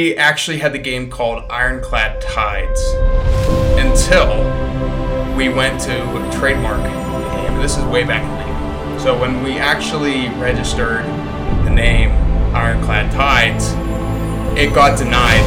we actually had the game called Ironclad Tides until we went to trademark the game. This is way back in the game. So when we actually registered the name Ironclad Tides, it got denied.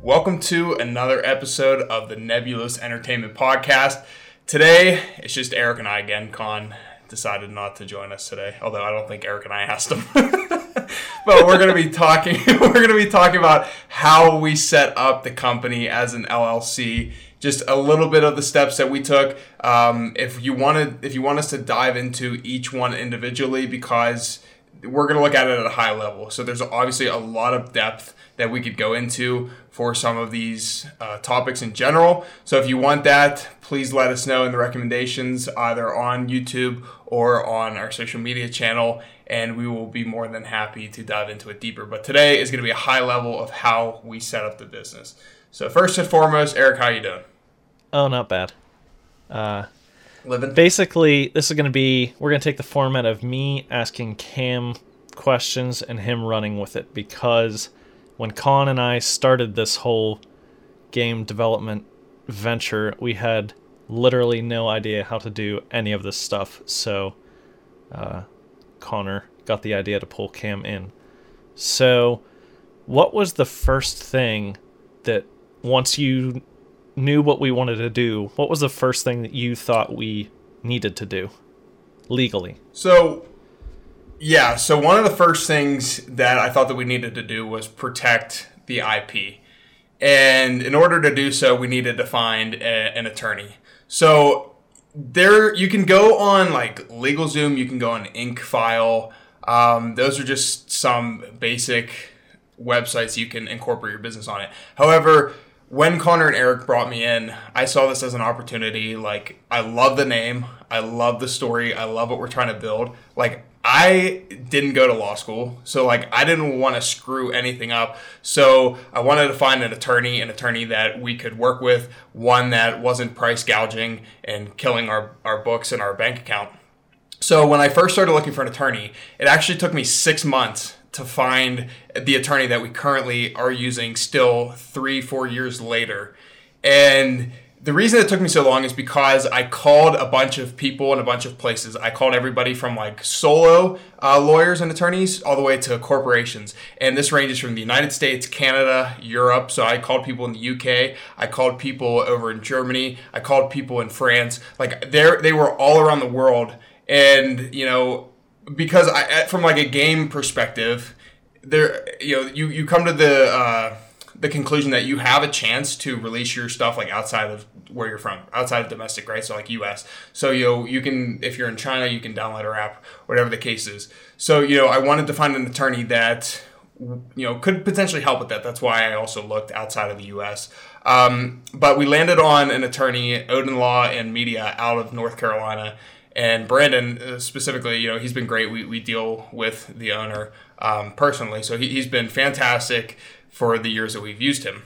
Welcome to another episode of the Nebulos Entertainment Podcast. Today, it's just Eric and I again. Con decided not to join us today, although I don't think Eric and I asked him. but we're going to be talking we're going to be talking about how we set up the company as an LLC just a little bit of the steps that we took. Um, if you wanted, if you want us to dive into each one individually, because we're going to look at it at a high level. So there's obviously a lot of depth that we could go into for some of these uh, topics in general. So if you want that, please let us know in the recommendations either on YouTube or on our social media channel, and we will be more than happy to dive into it deeper. But today is going to be a high level of how we set up the business. So first and foremost, Eric, how you doing? Oh, not bad. Uh, Living. basically, this is going to be we're going to take the format of me asking Cam questions and him running with it because when Con and I started this whole game development venture, we had literally no idea how to do any of this stuff. So, uh, Connor got the idea to pull Cam in. So, what was the first thing that once you knew what we wanted to do, what was the first thing that you thought we needed to do legally? So, yeah, so one of the first things that I thought that we needed to do was protect the IP. And in order to do so, we needed to find a, an attorney. So there, you can go on like LegalZoom, you can go on Incfile. Um, those are just some basic websites you can incorporate your business on it. However, when Connor and Eric brought me in, I saw this as an opportunity. Like, I love the name, I love the story, I love what we're trying to build. Like, I didn't go to law school, so like I didn't want to screw anything up. So I wanted to find an attorney, an attorney that we could work with, one that wasn't price gouging and killing our, our books and our bank account. So when I first started looking for an attorney, it actually took me six months to find the attorney that we currently are using still three, four years later. And the reason it took me so long is because I called a bunch of people in a bunch of places. I called everybody from like solo uh, lawyers and attorneys all the way to corporations. And this ranges from the United States, Canada, Europe. So I called people in the UK. I called people over in Germany. I called people in France. Like they they were all around the world. And, you know, because I, from like a game perspective, there, you know, you, you come to the, uh, the conclusion that you have a chance to release your stuff like outside of where you're from, outside of domestic, right? So like US. So you know, you can if you're in China, you can download our app, whatever the case is. So you know, I wanted to find an attorney that you know could potentially help with that. That's why I also looked outside of the US. Um, but we landed on an attorney, Odin Law and Media, out of North Carolina. And Brandon, uh, specifically, you know, he's been great. We, we deal with the owner um, personally, so he, he's been fantastic for the years that we've used him.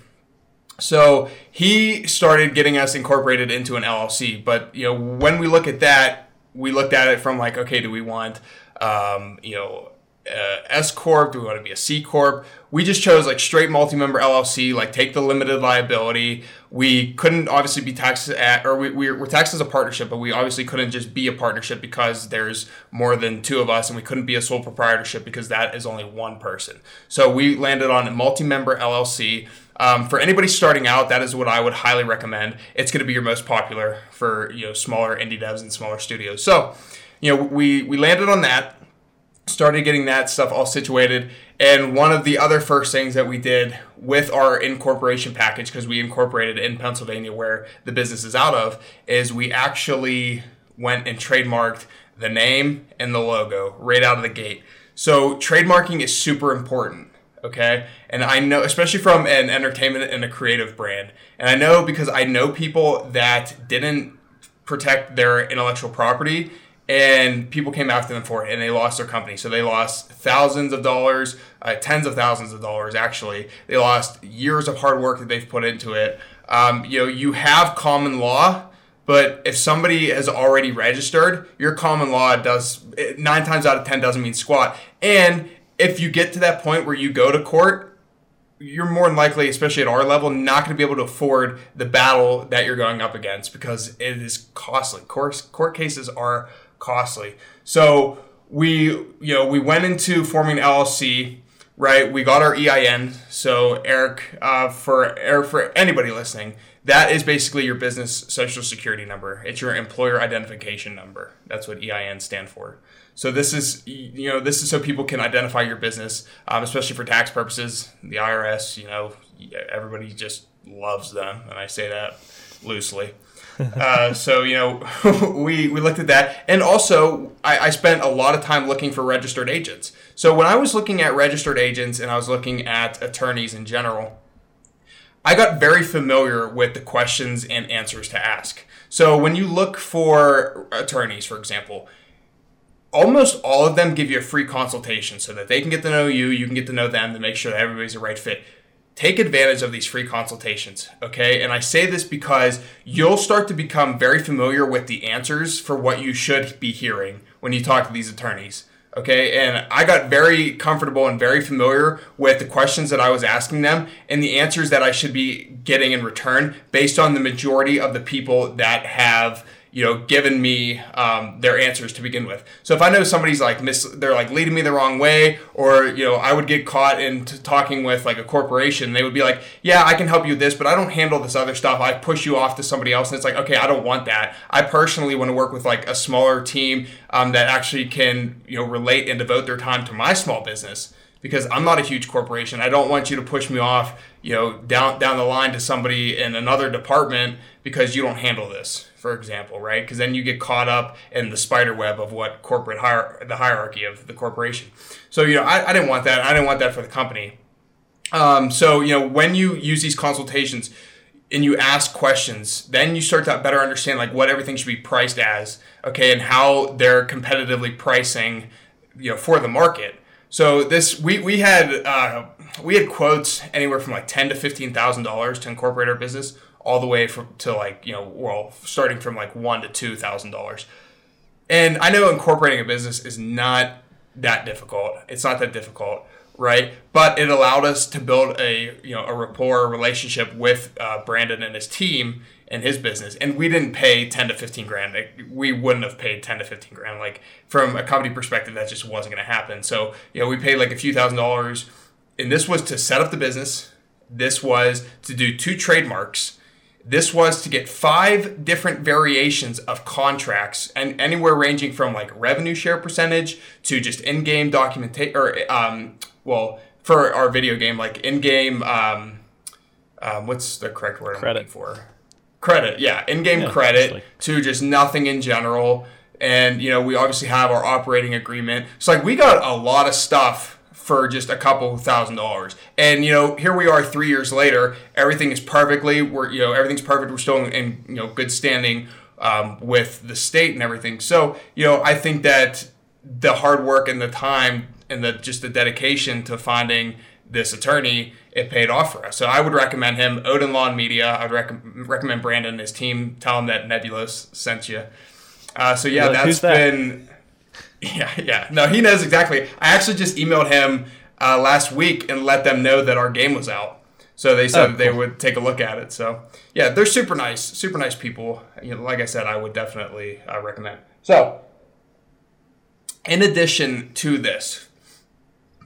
So he started getting us incorporated into an LLC. But you know, when we look at that, we looked at it from like, okay, do we want, um, you know, uh, S corp? Do we want to be a C corp? We just chose like straight multi-member LLC, like take the limited liability. We couldn't obviously be taxed at, or we, we're taxed as a partnership, but we obviously couldn't just be a partnership because there's more than two of us, and we couldn't be a sole proprietorship because that is only one person. So we landed on a multi-member LLC. Um, for anybody starting out, that is what I would highly recommend. It's going to be your most popular for you know smaller indie devs and smaller studios. So, you know, we we landed on that started getting that stuff all situated. And one of the other first things that we did with our incorporation package, because we incorporated in Pennsylvania where the business is out of, is we actually went and trademarked the name and the logo right out of the gate. So trademarking is super important. Okay. And I know, especially from an entertainment and a creative brand. And I know because I know people that didn't protect their intellectual property and people came after them for it and they lost their company. So they lost thousands of dollars uh, tens of thousands of dollars actually. They lost years of hard work that they've put into it. Um, you know you have common law but if somebody has already registered your common law does nine times out of ten doesn't mean squat. And if you get to that point where you go to court, you're more than likely, especially at our level, not going to be able to afford the battle that you're going up against because it is costly. Court, court cases are costly. So we, you know, we went into forming LLC, right? We got our EIN. So Eric, uh, for Eric, for anybody listening, that is basically your business social security number. It's your employer identification number. That's what EIN stand for. So this is you know this is so people can identify your business, um, especially for tax purposes. The IRS, you know, everybody just loves them, and I say that loosely. uh, so you know, we we looked at that, and also I, I spent a lot of time looking for registered agents. So when I was looking at registered agents and I was looking at attorneys in general, I got very familiar with the questions and answers to ask. So when you look for attorneys, for example, almost all of them give you a free consultation so that they can get to know you, you can get to know them to make sure that everybody's a right fit. Take advantage of these free consultations, okay? And I say this because you'll start to become very familiar with the answers for what you should be hearing when you talk to these attorneys. Okay, and I got very comfortable and very familiar with the questions that I was asking them and the answers that I should be getting in return based on the majority of the people that have you know, given me um, their answers to begin with. So if I know somebody's like mis- they're like leading me the wrong way, or you know, I would get caught in talking with like a corporation, they would be like, "Yeah, I can help you with this, but I don't handle this other stuff. I push you off to somebody else." And it's like, okay, I don't want that. I personally want to work with like a smaller team um, that actually can you know relate and devote their time to my small business because I'm not a huge corporation. I don't want you to push me off, you know, down down the line to somebody in another department because you don't handle this for example, right? Because then you get caught up in the spider web of what corporate hier- the hierarchy of the corporation. So you know, I, I didn't want that. I didn't want that for the company. Um, so you know, when you use these consultations and you ask questions, then you start to better understand like what everything should be priced as, okay, and how they're competitively pricing, you know, for the market. So this we we had uh, we had quotes anywhere from like ten to fifteen thousand dollars to incorporate our business all the way from to like you know well starting from like one to two thousand dollars. And i know incorporating a business is not that difficult. It's not that difficult right? But it allowed us to build a you know a rapport relationship with uh, brandon and his team and his business. And we didn't pay 10 to 15 grand. We wouldn't have paid 10 to 15 grand. Like from a company perspective that just wasn't going to happen. So you know we paid like a few thousand dollars. And this was to set up the business. This was to do two trademarks this was to get five different variations of contracts and anywhere ranging from like revenue share percentage to just in-game documentation or um, well for our video game like in-game um, um, what's the correct word credit. I'm for? Credit yeah in-game yeah, credit to just nothing in general. And you know we obviously have our operating agreement. So like we got a lot of stuff for just a couple thousand dollars. And you know, here we are three years later. Everything is perfectly. We're you know everything's perfect. We're still in you know good standing um, with the state and everything. So you know, I think that the hard work and the time and the just the dedication to finding this attorney it paid off for us. So I would recommend him. Odin Law and Media. I'd rec- recommend Brandon and his team. Tell him that Nebulos sent you. Uh, so yeah, that's that? been yeah, yeah. No, he knows exactly. I actually just emailed him uh, last week and let them know that our game was out. So they said oh, cool. they would take a look at it. So yeah, they're super nice, super nice people. You know, like I said, I would definitely uh, recommend. So, in addition to this,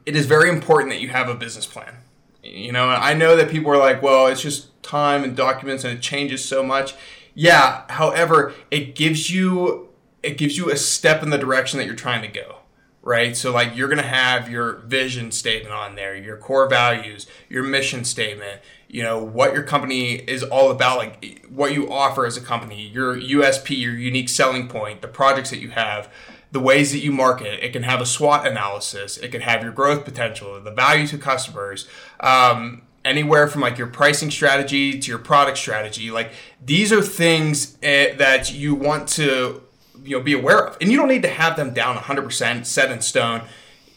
it is very important that you have a business plan. You know, I know that people are like, well, it's just time and documents and it changes so much. Yeah, however, it gives you it gives you a step in the direction that you're trying to go right? So like you're to have your vision statement on there your core values your mission statement you know what your company is all about like what you offer as a company your usp your unique selling point the projects that you have the ways that you market. It can have a swot analysis. It can have your growth potential the value to customers um, anywhere from like your pricing strategy to your product strategy. Like these are things eh, that you want to you know be aware of. And you don't need to have them down 100% set in stone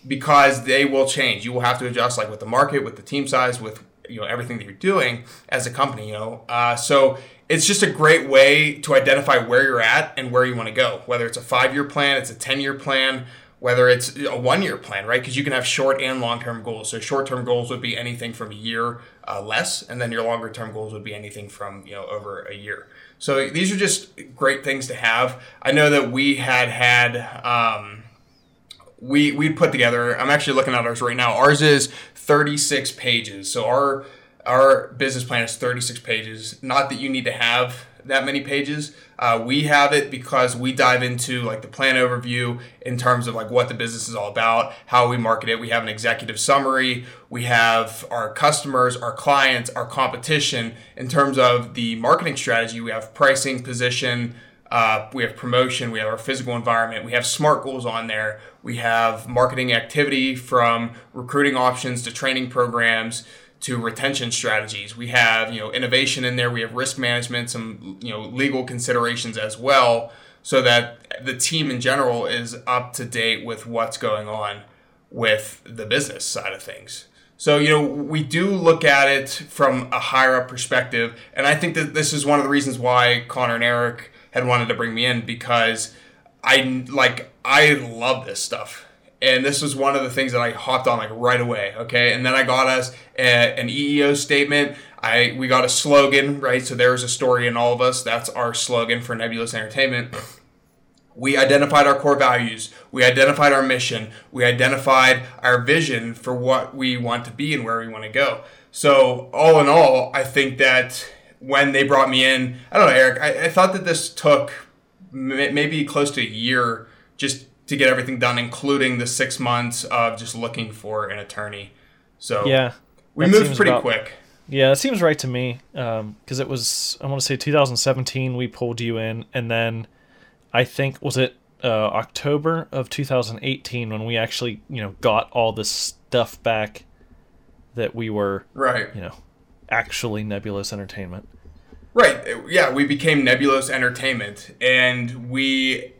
because they will change. You will have to adjust like with the market with the team size with you know everything that you're doing as a company you know? Uh, so it's just a great way to identify where you're at and where you want to go. Whether it's a five year plan it's a 10 year plan whether it's a one year plan, right? Because you can have short and long term goals. So short term goals would be anything from a year uh, less, and then your longer term goals would be anything from you know over a year. So these are just great things to have. I know that we had had. Um, we we put together. I'm actually looking at ours right now. Ours is 36 pages. So our our business plan is 36 pages. Not that you need to have that many pages. Uh, we have it because we dive into like the plan overview in terms of like what the business is all about, how we market it. We have an executive summary. We have our customers, our clients, our competition in terms of the marketing strategy. We have pricing, position. Uh, we have promotion. We have our physical environment. We have SMART goals on there. We have marketing activity from recruiting options to training programs to retention strategies. We have, you know, innovation in there. We have risk management, some, you know, legal considerations as well, so that the team in general is up to date with what's going on with the business side of things. So, you know, we do look at it from a higher up perspective. And I think that this is one of the reasons why Connor and Eric had wanted to bring me in because I like I love this stuff and this was one of the things that I hopped on like right away. Okay, and then I got us a, an EEO statement. I we got a slogan right. So there's a story in all of us. That's our slogan for Nebulos Entertainment. We identified our core values. We identified our mission. We identified our vision for what we want to be and where we want to go. So all in all, I think that when they brought me in, I don't know, Eric. I, I thought that this took maybe close to a year just to get everything done, including the six months of just looking for an attorney. So yeah, we moved pretty about, quick. Yeah, it seems right to me because um, it was I want to say 2017 we pulled you in, and then I think was it uh, October of 2018 when we actually you know got all this stuff back that we were right you know actually Nebulos Entertainment. Right. Yeah, we became Nebulos Entertainment, and we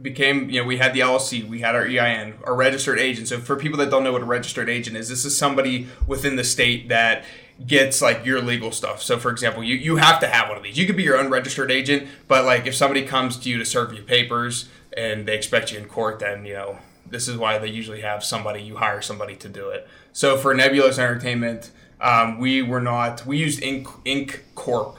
became you know we had the LLC, we had our EIN, our registered agent. So for people that don't know what a registered agent is, this is somebody within the state that gets like your legal stuff. So for example, you, you have to have one of these. You could be your own registered agent, but like if somebody comes to you to serve you papers and they expect you in court, then you know this is why they usually have somebody you hire somebody to do it. So for Nebulos Entertainment, um, we were not we used Inc Inc Corp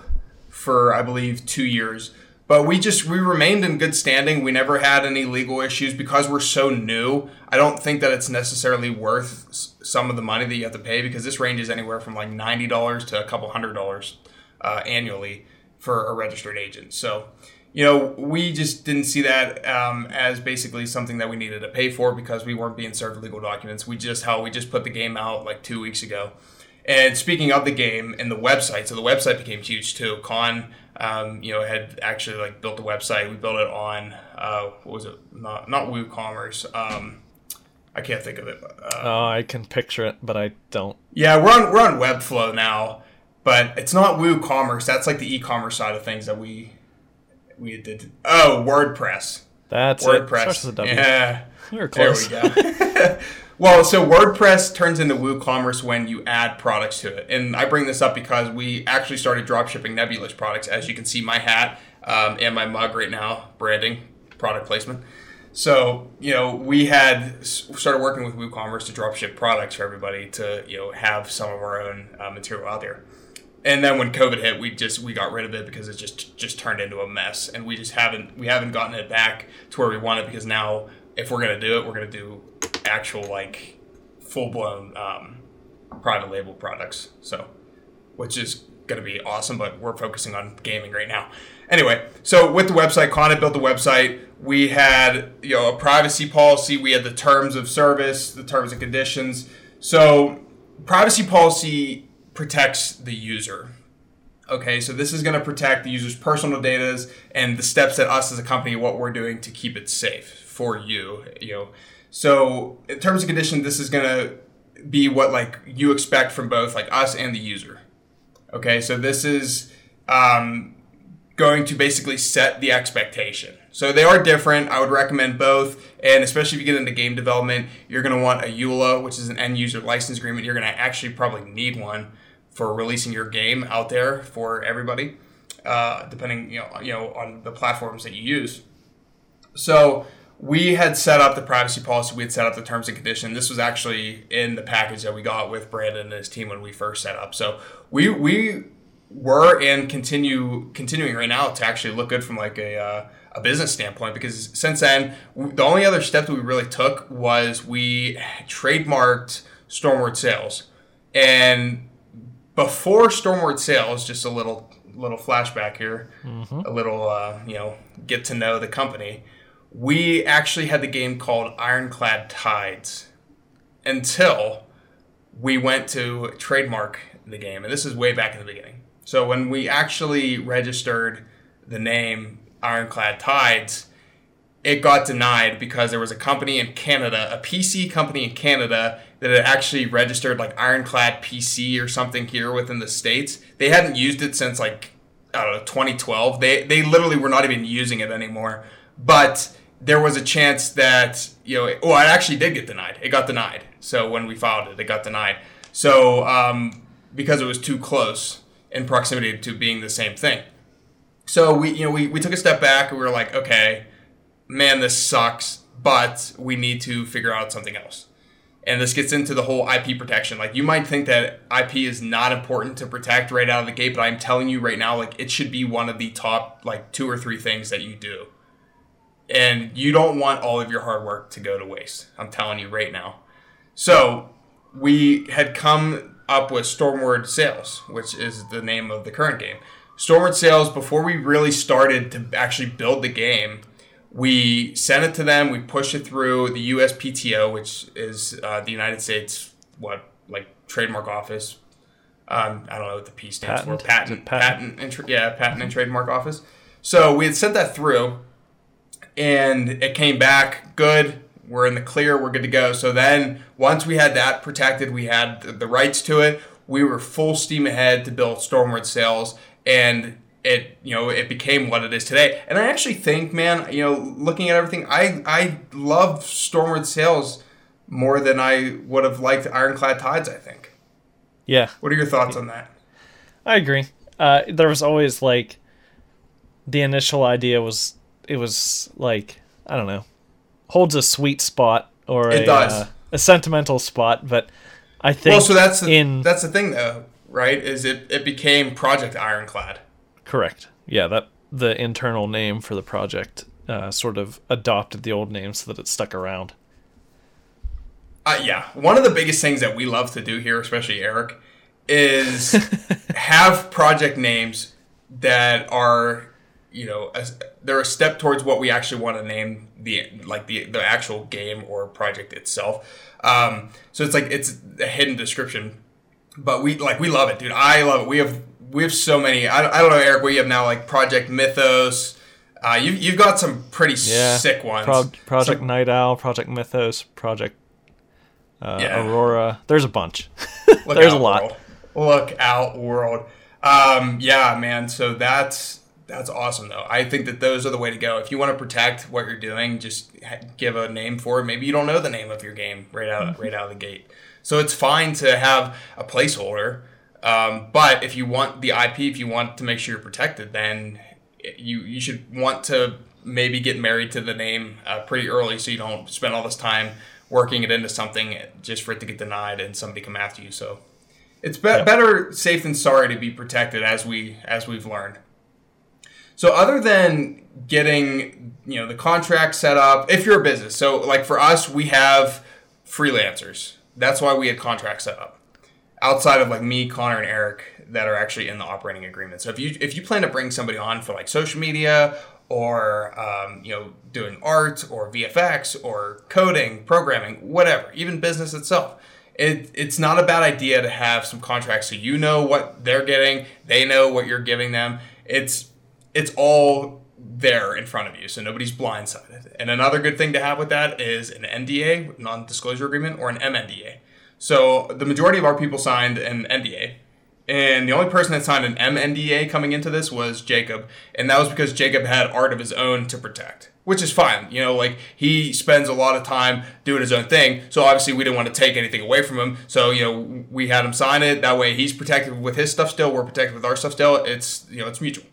for I believe two years but we just we remained in good standing. We never had any legal issues. Because we're so new i don't think that it's necessarily worth some of the money that you have to pay. Because this ranges anywhere from like $90 to a couple hundred dollars uh, annually for a registered agent. So you know we just didn't see that um, as basically something that we needed to pay for because we weren't being served legal documents. We just how we just put the game out like two weeks ago and speaking of the game and the website so the website became huge too con um, you know, had actually like built a website. We built it on uh, what was it? Not not WooCommerce. Um, I can't think of it. Uh, oh, I can picture it, but I don't. Yeah, we're on we're on Webflow now, but it's not WooCommerce. That's like the e-commerce side of things that we we did. Oh, WordPress. That's WordPress. It. Yeah, we were close. There we go. Well, so WordPress turns into WooCommerce when you add products to it. And I bring this up because we actually started dropshipping Nebulos products. As you can see, my hat um, and my mug right now, branding, product placement. So, you know, we had started working with WooCommerce to dropship products for everybody to, you know, have some of our own uh, material out there. And then when COVID hit, we just we got rid of it because it just just turned into a mess, and we just haven't we haven't gotten it back to where we want it because now if we're gonna do it, we're gonna do actual like full blown um, private label products. So, which is going to be awesome, but we're focusing on gaming right now. Anyway, so with the website, Conant built the website. We had you know a privacy policy. We had the terms of service, the terms and conditions. So, privacy policy protects the user. Okay, so this is going to protect the user's personal data and the steps that us as a company, what we're doing to keep it safe for you. You know, so in terms of condition, this is gonna be what like you expect from both like us and the user. Okay, so this is um, going to basically set the expectation. So they are different. I would recommend both, and especially if you get into game development, you're going to want a EULA, which is an end user license agreement. You're going to actually probably need one for releasing your game out there for everybody, uh, depending you know you know on the platforms that you use. So we had set up the privacy policy. We had set up the terms and conditions. This was actually in the package that we got with Brandon and his team when we first set up. So we we were and continue continuing right now to actually look good from like a uh, a business standpoint because since then the only other step that we really took was we trademarked Stormward Sails and before Stormward Sails, just a little little flashback here, mm-hmm. a little uh, you know get to know the company. We actually had the game called Ironclad Tides until we went to trademark the game, and this is way back in the beginning. So when we actually registered the name Ironclad Tides, it got denied because there was a company in Canada, a PC company in Canada that had actually registered like Ironclad PC or something here within the states. They hadn't used it since like I don't know 2012. They they literally were not even using it anymore. But there was a chance that you know, oh, it actually did get denied. It got denied. So when we filed it, it got denied. So um, because it was too close in proximity to being the same thing. So we you know we, we took a step back and we were like, okay man, this sucks, but we need to figure out something else. And this gets into the whole IP protection. Like you might think that IP is not important to protect right out of the gate, but I'm telling you right now, like it should be one of the top like two or three things that you do. And you don't want all of your hard work to go to waste. I'm telling you right now. So we had come up with Stormward Sails, which is the name of the current game. Stormward Sails, before we really started to actually build the game, we sent it to them. We pushed it through the USPTO, which is uh, the United States what like trademark office. Um, I don't know what the P stands patent. for. Patent, patent, patent and tra- yeah, patent and trademark office. So we had sent that through, and it came back good. We're in the clear. We're good to go. So then, once we had that protected, we had the, the rights to it. We were full steam ahead to build Stormward Sails, and it you know it became what it is today. And I actually think, man, you know, looking at everything, I I love Stormward Sails more than I would have liked Ironclad Tides. I think. Yeah. What are your thoughts on that? I agree. Uh, there was always like the initial idea was it was like I don't know holds a sweet spot or it a, does. Uh, a sentimental spot, but I think well, so that's the, in that's the thing though, right? Is it it became Project Ironclad. Correct. Yeah, that the internal name for the project uh, sort of adopted the old name so that it stuck around. Uh, yeah, one of the biggest things that we love to do here, especially Eric, is have project names that are, you know, they're a step towards what we actually want to name the like the the actual game or project itself. Um, so it's like it's a hidden description, but we like we love it, dude. I love it. We have we have so many. I, I don't know, Eric, what you have now, like Project Mythos. Uh, you've, you've got some pretty yeah. sick ones. Pro- Project so, Night Owl, Project Mythos, Project uh, yeah. Aurora. There's a bunch. There's a lot. World. Look out, world. Um, yeah, man. So that's that's awesome, though. I think that those are the way to go. If you want to protect what you're doing, just give a name for it. Maybe you don't know the name of your game right out mm-hmm. right out of the gate. So it's fine to have a placeholder um, but if you want the IP, if you want to make sure you're protected, then you you should want to maybe get married to the name uh, pretty early, so you don't spend all this time working it into something just for it to get denied and somebody come after you. So it's be- better safe than sorry to be protected, as we as we've learned. So other than getting you know the contract set up, if you're a business, so like for us, we have freelancers. That's why we had contracts set up outside of like me, Connor, and Eric that are actually in the operating agreement. So if you if you plan to bring somebody on for like social media or um, you know doing art or VFX or coding, programming, whatever, even business itself. It, it's not a bad idea to have some contracts so you know what they're getting, they know what you're giving them. It's it's all there in front of you, so nobody's blindsided. And another good thing to have with that is an NDA, non-disclosure agreement, or an MNDA. So the majority of our people signed an NDA. And the only person that signed an MNDA coming into this was Jacob. And that was because Jacob had art of his own to protect, which is fine. You know, like he spends a lot of time doing his own thing. So obviously we didn't want to take anything away from him. So, you know, we had him sign it. That way he's protected with his stuff still. We're protected with our stuff still. It's, you know, it's mutual.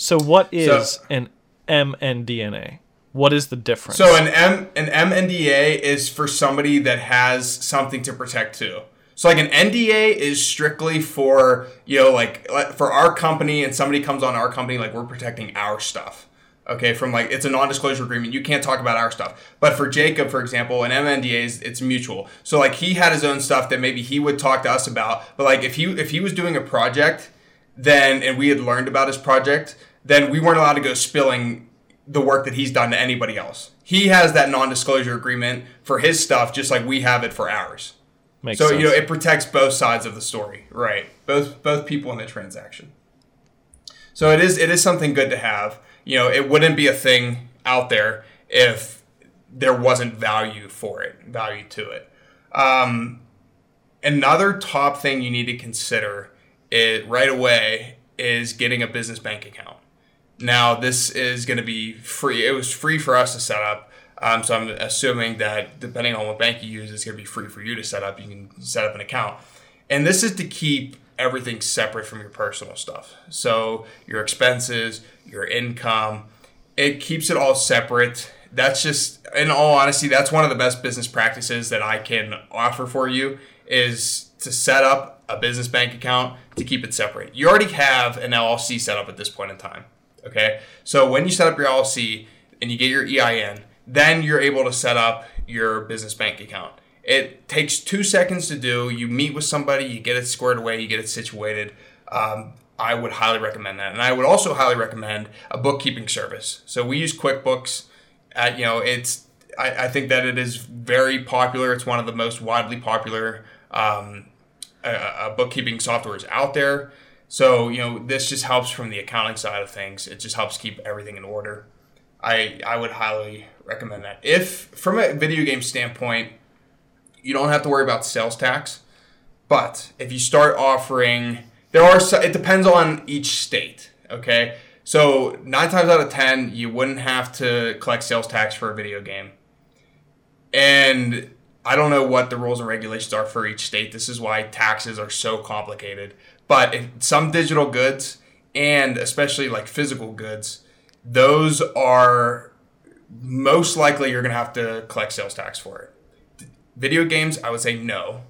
So what is so, an MNDNA? What is the difference? So an M an MNDA is for somebody that has something to protect too. So like an NDA is strictly for you know like for our company and somebody comes on our company like we're protecting our stuff. Okay, from like it's a non-disclosure agreement. You can't talk about our stuff. But for Jacob, for example, an MNDA is it's mutual. So like he had his own stuff that maybe he would talk to us about. But like if he if he was doing a project, then and we had learned about his project, then we weren't allowed to go spilling the work that he's done to anybody else. He has that non-disclosure agreement for his stuff, just like we have it for ours. Makes so sense. you know it protects both sides of the story, right? Both both people in the transaction. So it is it is something good to have. You know, it wouldn't be a thing out there if there wasn't value for it, value to it. Um, another top thing you need to consider it right away is getting a business bank account. Now, this is going to be free. It was free for us to set up. Um, so I'm assuming that depending on what bank you use, it's going to be free for you to set up. You can set up an account. And this is to keep everything separate from your personal stuff. So your expenses, your income, it keeps it all separate. That's just, in all honesty, that's one of the best business practices that I can offer for you is to set up a business bank account to keep it separate. You already have an LLC set up at this point in time. Okay. So when you set up your LLC and you get your EIN, then you're able to set up your business bank account. It takes two seconds to do. You meet with somebody, you get it squared away, you get it situated. Um, I would highly recommend that, and I would also highly recommend a bookkeeping service. So we use QuickBooks. At, you know, it's I, I think that it is very popular. It's one of the most widely popular um, uh, bookkeeping softwares out there. So, you know, this just helps from the accounting side of things. It just helps keep everything in order. I I would highly recommend that. If from a video game standpoint, you don't have to worry about sales tax, but if you start offering there are it depends on each state, okay? So, 9 times out of 10, you wouldn't have to collect sales tax for a video game. And I don't know what the rules and regulations are for each state. This is why taxes are so complicated. But some digital goods and especially like physical goods, those are most likely you're going to have to collect sales tax for it. Video games, I would say no,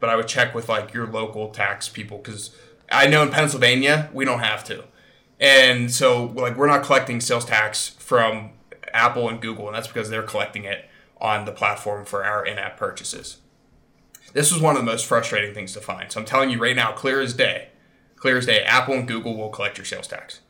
but I would check with like your local tax people because I know in Pennsylvania we don't have to, and so like we're not collecting sales tax from Apple and Google, and that's because they're collecting it on the platform for our in-app purchases. This was one of the most frustrating things to find. So I'm telling you right now, clear as day, clear as day, Apple and Google will collect your sales tax.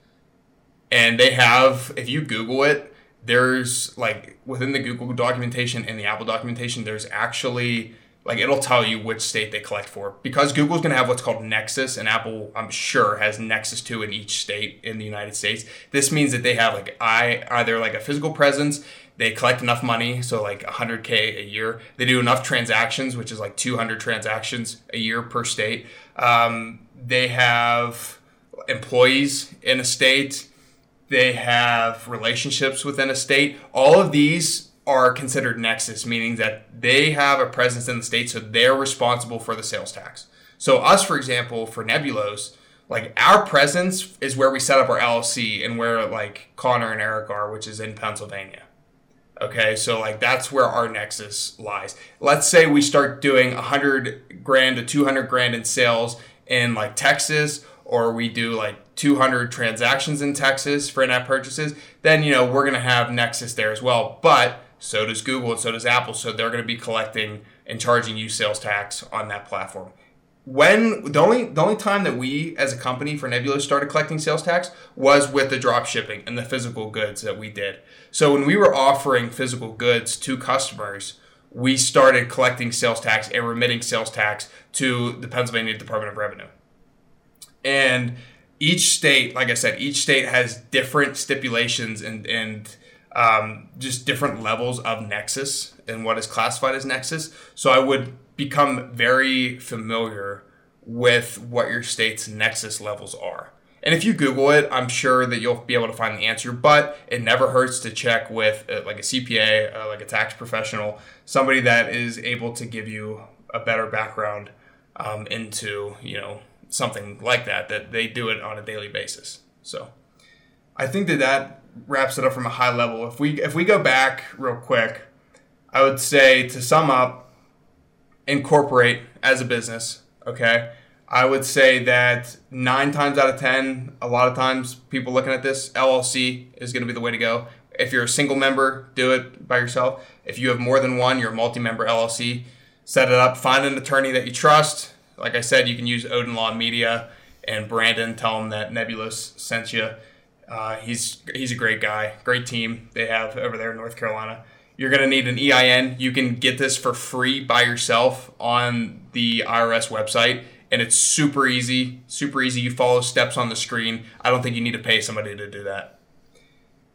And they have, if you Google it, there's like within the Google documentation and the Apple documentation, there's actually like it'll tell you which state they collect for because Google's going to have what's called Nexus, and Apple, I'm sure, has Nexus 2 in each state in the United States. This means that they have like I either like a physical presence they collect enough money, so like 100k a year. They do enough transactions, which is like 200 transactions a year per state. Um, they have employees in a state. They have relationships within a state. All of these are considered nexus, meaning that they have a presence in the state, so they're responsible for the sales tax. So us, for example, for Nebulos, like our presence is where we set up our LLC and where like Connor and Eric are, which is in Pennsylvania. Okay, so like that's where our nexus lies. Let's say we start doing 100 grand to 200 grand in sales in like Texas, or we do like 200 transactions in Texas for in-app purchases, then you know we're gonna have Nexus there as well. But so does Google and so does Apple, so they're gonna be collecting and charging you sales tax on that platform when the only the only time that we as a company for Nebula started collecting sales tax was with the drop shipping and the physical goods that we did. So when we were offering physical goods to customers, we started collecting sales tax and remitting sales tax to the Pennsylvania Department of Revenue. And each state, like I said, each state has different stipulations and and um, just different levels of nexus and what is classified as nexus. So I would become very familiar with what your state's nexus levels are. And if you Google it, I'm sure that you'll be able to find the answer. But it never hurts to check with uh, like a CPA, uh, like a tax professional, somebody that is able to give you a better background um, into you know something like that. That they do it on a daily basis. So I think that that wraps it up from a high level. If we if we go back real quick, I would say to sum up, incorporate as a business. Okay, I would say that nine times out of ten, a lot of times people looking at this LLC is going to be the way to go. If you're a single member, do it by yourself. If you have more than one, you're a multi-member LLC. Set it up. Find an attorney that you trust. Like I said, you can use Odin Law Media and Brandon. Tell them that Nebulos sent you. Uh, he's he's a great guy, great team they have over there in North Carolina. You're going to need an EIN. You can get this for free by yourself on the IRS website, and it's super easy. Super easy. You follow steps on the screen. I don't think you need to pay somebody to do that.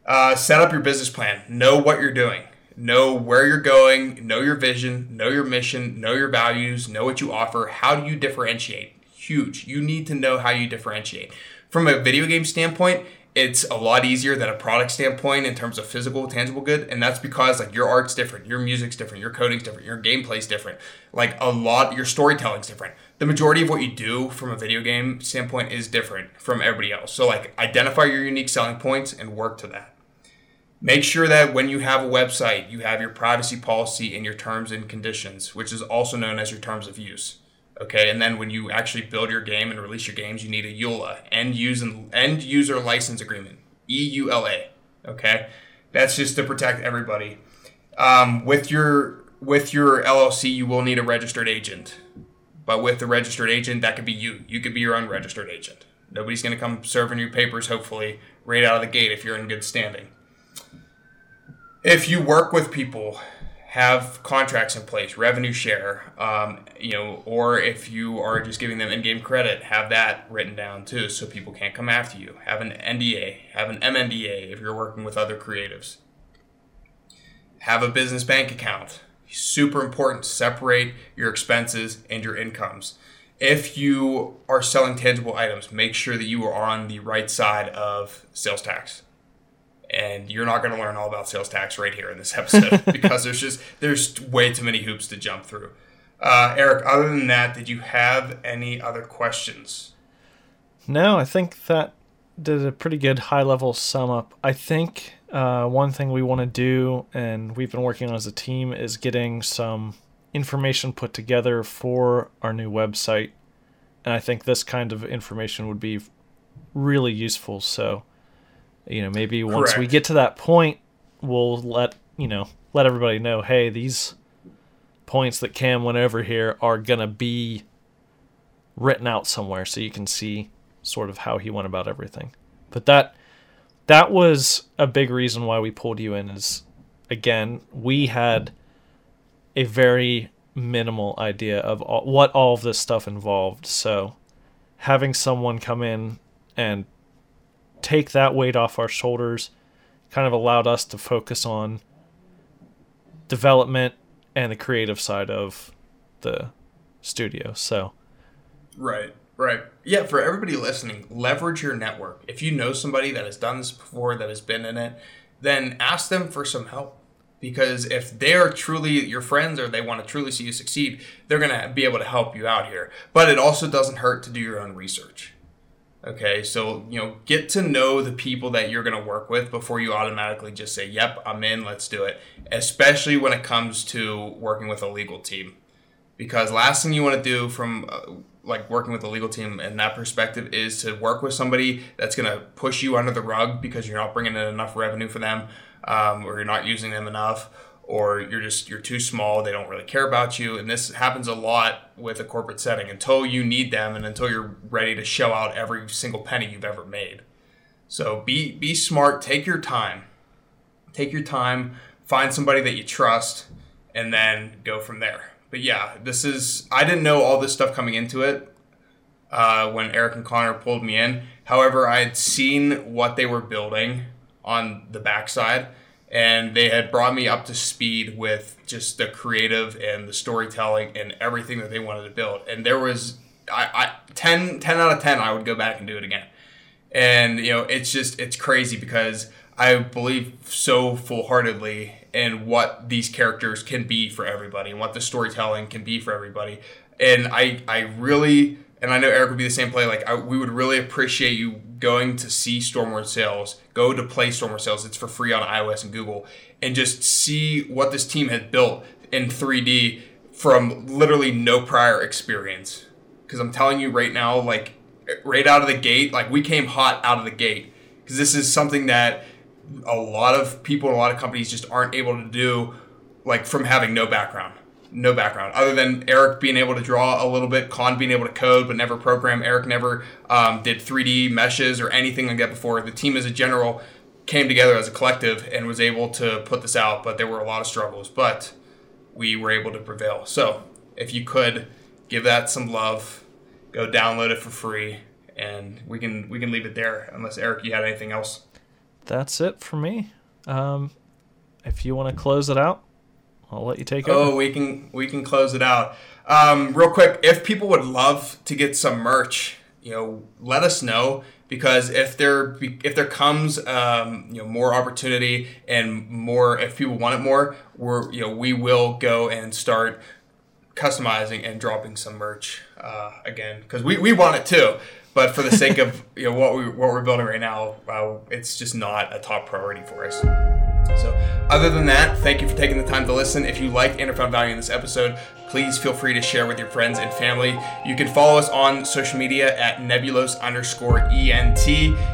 Uh, set up your business plan. Know what you're doing. Know where you're going. Know your vision. Know your mission. Know your values. Know what you offer. How do you differentiate? Huge. You need to know how you differentiate. From a video game standpoint, it's a lot easier than a product standpoint in terms of physical tangible good and that's because like your art's different your music's different your coding's different your gameplay's different. Like a lot your storytelling's different. The majority of what you do from a video game standpoint is different from everybody else. So like identify your unique selling points and work to that. Make sure that when you have a website you have your privacy policy and your terms and conditions which is also known as your terms of use Okay, and then when you actually build your game and release your games, you need a EULA, end user end user license agreement, EULA. Okay, that's just to protect everybody. Um, with your with your LLC, you will need a registered agent, but with the registered agent, that could be you. You could be your unregistered agent. Nobody's going to come serving you papers, hopefully, right out of the gate if you're in good standing. If you work with people, have contracts in place, revenue share, um, you know, or if you are just giving them in-game credit, have that written down too, so people can't come after you. Have an NDA, have an MNDA if you're working with other creatives. Have a business bank account. Super important. Separate your expenses and your incomes. If you are selling tangible items, make sure that you are on the right side of sales tax and you're not going to learn all about sales tax right here in this episode because there's just there's way too many hoops to jump through. Uh, Eric, other than that, did you have any other questions? No, I think that did a pretty good high level sum up. I think uh, one thing we want to do, and we've been working on as a team, is getting some information put together for our new website. And I think this kind of information would be really useful. So you know maybe once Correct. we get to that point we'll let you know let everybody know hey these points that cam went over here are gonna be written out somewhere so you can see sort of how he went about everything but that that was a big reason why we pulled you in is again we had a very minimal idea of all, what all of this stuff involved so having someone come in and take that weight off our shoulders kind of allowed us to focus on development and the creative side of the studio. So, right, right. Yeah, for everybody listening, leverage your network. If you know somebody that has done this before, that has been in it, then ask them for some help. Because if they are truly your friends or they want to truly see you succeed, they're going to be able to help you out here. But it also doesn't hurt to do your own research Okay, so you know, get to know the people that you're going to work with before you automatically just say, "Yep, I'm in, let's do it." Especially when it comes to working with a legal team, because last thing you want to do from uh, like working with a legal team in that perspective is to work with somebody that's going to push you under the rug because you're not bringing in enough revenue for them, um, or you're not using them enough, or you're just you're too small they don't really care about you. And this happens a lot with a corporate setting. Until you need them and until you're ready to show out every single penny you've ever made. So be be smart. Take your time. Take your time. Find somebody that you trust and then go from there. But yeah this is i didn't know all this stuff coming into it uh, when eric and connor pulled me in. However i had seen what they were building on the backside and they had brought me up to speed with just the creative and the storytelling and everything that they wanted to build. And there was I, I 10, 10 out of 10 I would go back and do it again. And you know, it's just it's crazy because I believe so full-heartedly in what these characters can be for everybody and what the storytelling can be for everybody. And I I really and I know Eric would be the same play. Like I, we would really appreciate you going to see Stormward Sails, go to play Stormward Sails. It's for free on iOS and Google, and just see what this team has built in 3D from literally no prior experience. Because I'm telling you right now, like right out of the gate, like we came hot out of the gate. Because this is something that a lot of people, and a lot of companies just aren't able to do, like from having no background no background other than Eric being able to draw a little bit, Cam being able to code but never program. Eric never um, did 3D meshes or anything like that before. The team as a general came together as a collective and was able to put this out, but there were a lot of struggles, but we were able to prevail. So if you could give that some love, go download it for free, and we can we can leave it there. Unless Eric, you had anything else? That's it for me. Um, if you want to close it out. I'll let you take over. Oh, we can we can close it out. Um, real quick, if people would love to get some merch, you know, let us know because if there if there comes um, you know more opportunity and more if people want it more, we're you know we will go and start customizing and dropping some merch uh, again because we, we want it too. But for the sake of you know what we what we're building right now, uh, it's just not a top priority for us. So, other than that, thank you for taking the time to listen. If you liked and found value in this episode, please feel free to share with your friends and family. You can follow us on social media at nebulos underscore ENT.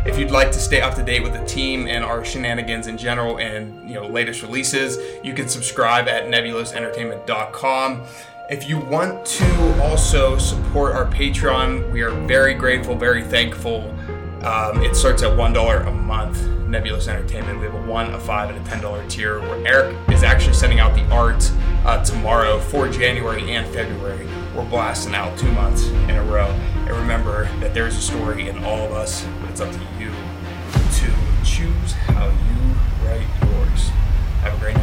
If you'd like to stay up to date with the team and our shenanigans in general and you know latest releases, you can subscribe at nebulosentertainment.com. If you want to also support our Patreon, we are very grateful, very thankful. Um, it starts at $1 a month. Nebulos Entertainment. We have a one, a five, and a ten dollar tier where Eric is actually sending out the art uh, tomorrow for January and February. We're blasting out two months in a row. And remember that there is a story in all of us, but it's up to you to choose how you write yours. Have a great